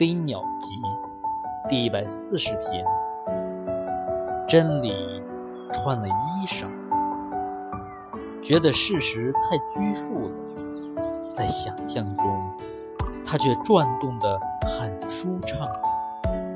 飞鸟集》第一百四十篇。真理穿了衣裳，觉得事实太拘束了，在想象中，它却转动得很舒畅。